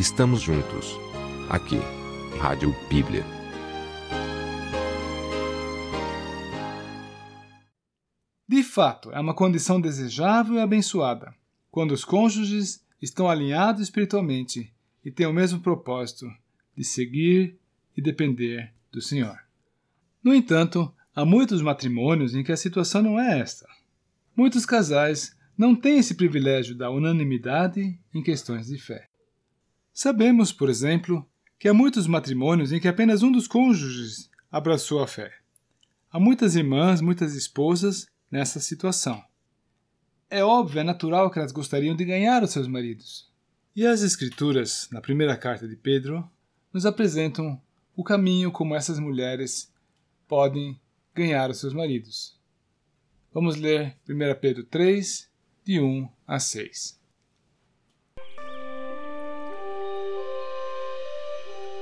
estamos juntos. Aqui, Rádio Bíblia. De fato, é uma condição desejável e abençoada quando os cônjuges estão alinhados espiritualmente e têm o mesmo propósito de seguir e depender do Senhor. No entanto, há muitos matrimônios em que a situação não é esta. Muitos casais não têm esse privilégio da unanimidade em questões de fé. Sabemos, por exemplo, que há muitos matrimônios em que apenas um dos cônjuges abraçou a fé. Há muitas irmãs, muitas esposas nessa situação. É óbvio, é natural que elas gostariam de ganhar os seus maridos. E as Escrituras, na primeira carta de Pedro, nos apresentam o caminho como essas mulheres podem ganhar os seus maridos. Vamos ler 1 Pedro 3, de 1 a 6.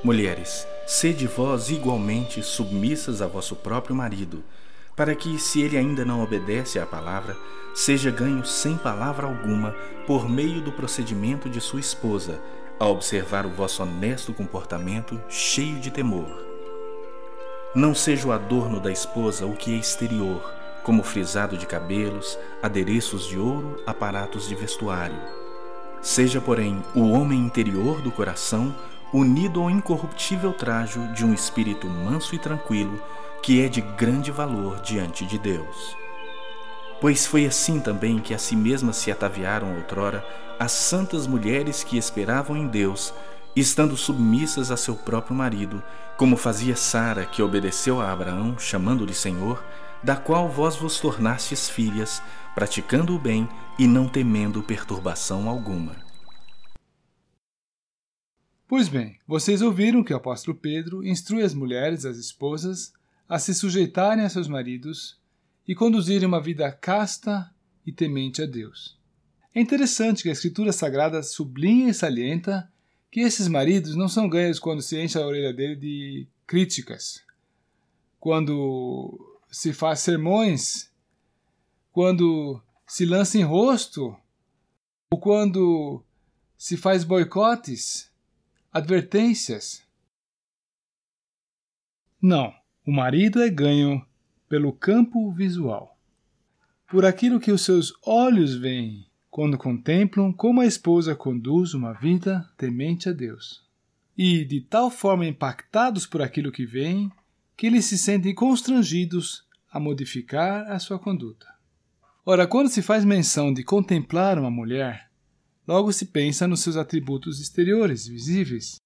Mulheres, sede vós igualmente submissas a vosso próprio marido, para que, se ele ainda não obedece à palavra, seja ganho sem palavra alguma por meio do procedimento de sua esposa, a observar o vosso honesto comportamento cheio de temor. Não seja o adorno da esposa o que é exterior, como frisado de cabelos, adereços de ouro, aparatos de vestuário. Seja, porém, o homem interior do coração unido ao incorruptível trajo de um espírito manso e tranquilo, que é de grande valor diante de Deus. Pois foi assim também que a si mesmas se ataviaram outrora as santas mulheres que esperavam em Deus, estando submissas a seu próprio marido, como fazia Sara, que obedeceu a Abraão, chamando-lhe Senhor, da qual vós vos tornastes filhas, praticando o bem e não temendo perturbação alguma. Pois bem, vocês ouviram que o apóstolo Pedro instrui as mulheres, as esposas, a se sujeitarem a seus maridos e conduzirem uma vida casta e temente a Deus. É interessante que a Escritura Sagrada sublinha e salienta que esses maridos não são ganhos quando se enche a orelha dele de críticas, quando se faz sermões, quando se lança em rosto, ou quando se faz boicotes, advertências. Não, o marido é ganho pelo campo visual, por aquilo que os seus olhos veem quando contemplam como a esposa conduz uma vida temente a Deus. E de tal forma impactados por aquilo que veem, que eles se sentem constrangidos a modificar a sua conduta. Ora, quando se faz menção de contemplar uma mulher, logo se pensa nos seus atributos exteriores, visíveis.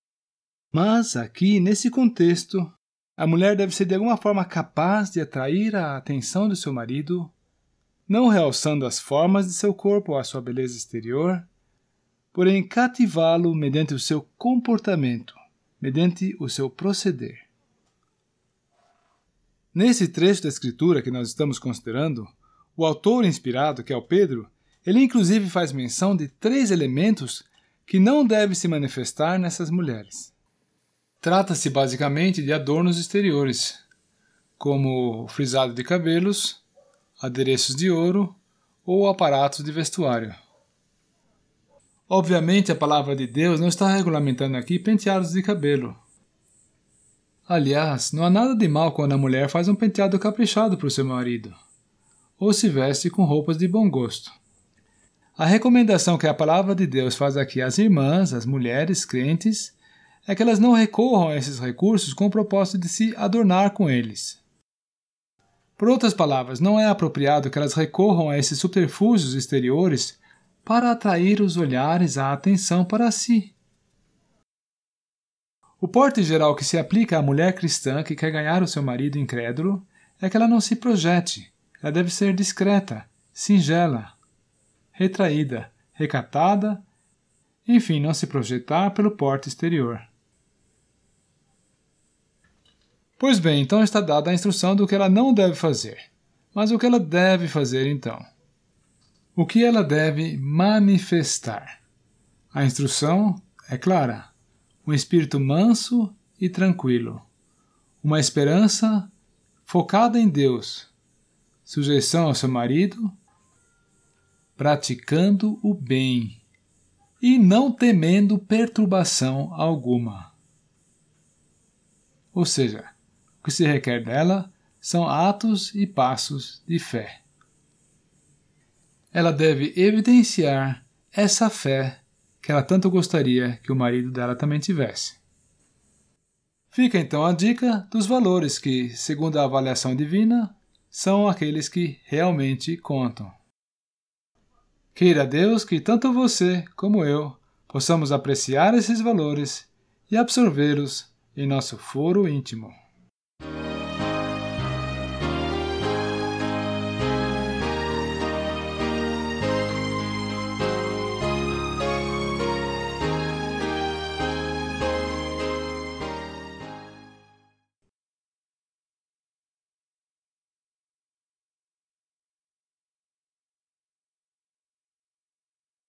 Mas aqui, nesse contexto, a mulher deve ser de alguma forma capaz de atrair a atenção do seu marido, não realçando as formas de seu corpo ou a sua beleza exterior, porém cativá-lo mediante o seu comportamento, mediante o seu proceder. Nesse trecho da escritura que nós estamos considerando, o autor inspirado, que é o Pedro, ele inclusive faz menção de três elementos que não devem se manifestar nessas mulheres. Trata-se basicamente de adornos exteriores, como frisado de cabelos, adereços de ouro ou aparatos de vestuário. Obviamente, a palavra de Deus não está regulamentando aqui penteados de cabelo. Aliás, não há nada de mal quando a mulher faz um penteado caprichado para o seu marido, ou se veste com roupas de bom gosto. A recomendação que a palavra de Deus faz aqui às irmãs, às mulheres crentes, é que elas não recorram a esses recursos com o propósito de se adornar com eles. Por outras palavras, não é apropriado que elas recorram a esses subterfúgios exteriores para atrair os olhares, a atenção para si. O porte geral que se aplica à mulher cristã que quer ganhar o seu marido incrédulo é que ela não se projete, ela deve ser discreta, singela, retraída, recatada, enfim, não se projetar pelo porte exterior. Pois bem, então está dada a instrução do que ela não deve fazer. Mas o que ela deve fazer então? O que ela deve manifestar? A instrução é clara: um espírito manso e tranquilo, uma esperança focada em Deus, sujeição ao seu marido, praticando o bem e não temendo perturbação alguma. Ou seja, o que se requer dela são atos e passos de fé. Ela deve evidenciar essa fé que ela tanto gostaria que o marido dela também tivesse. Fica então a dica dos valores que, segundo a avaliação divina, são aqueles que realmente contam. Queira Deus que tanto você como eu possamos apreciar esses valores e absorvê-los em nosso foro íntimo.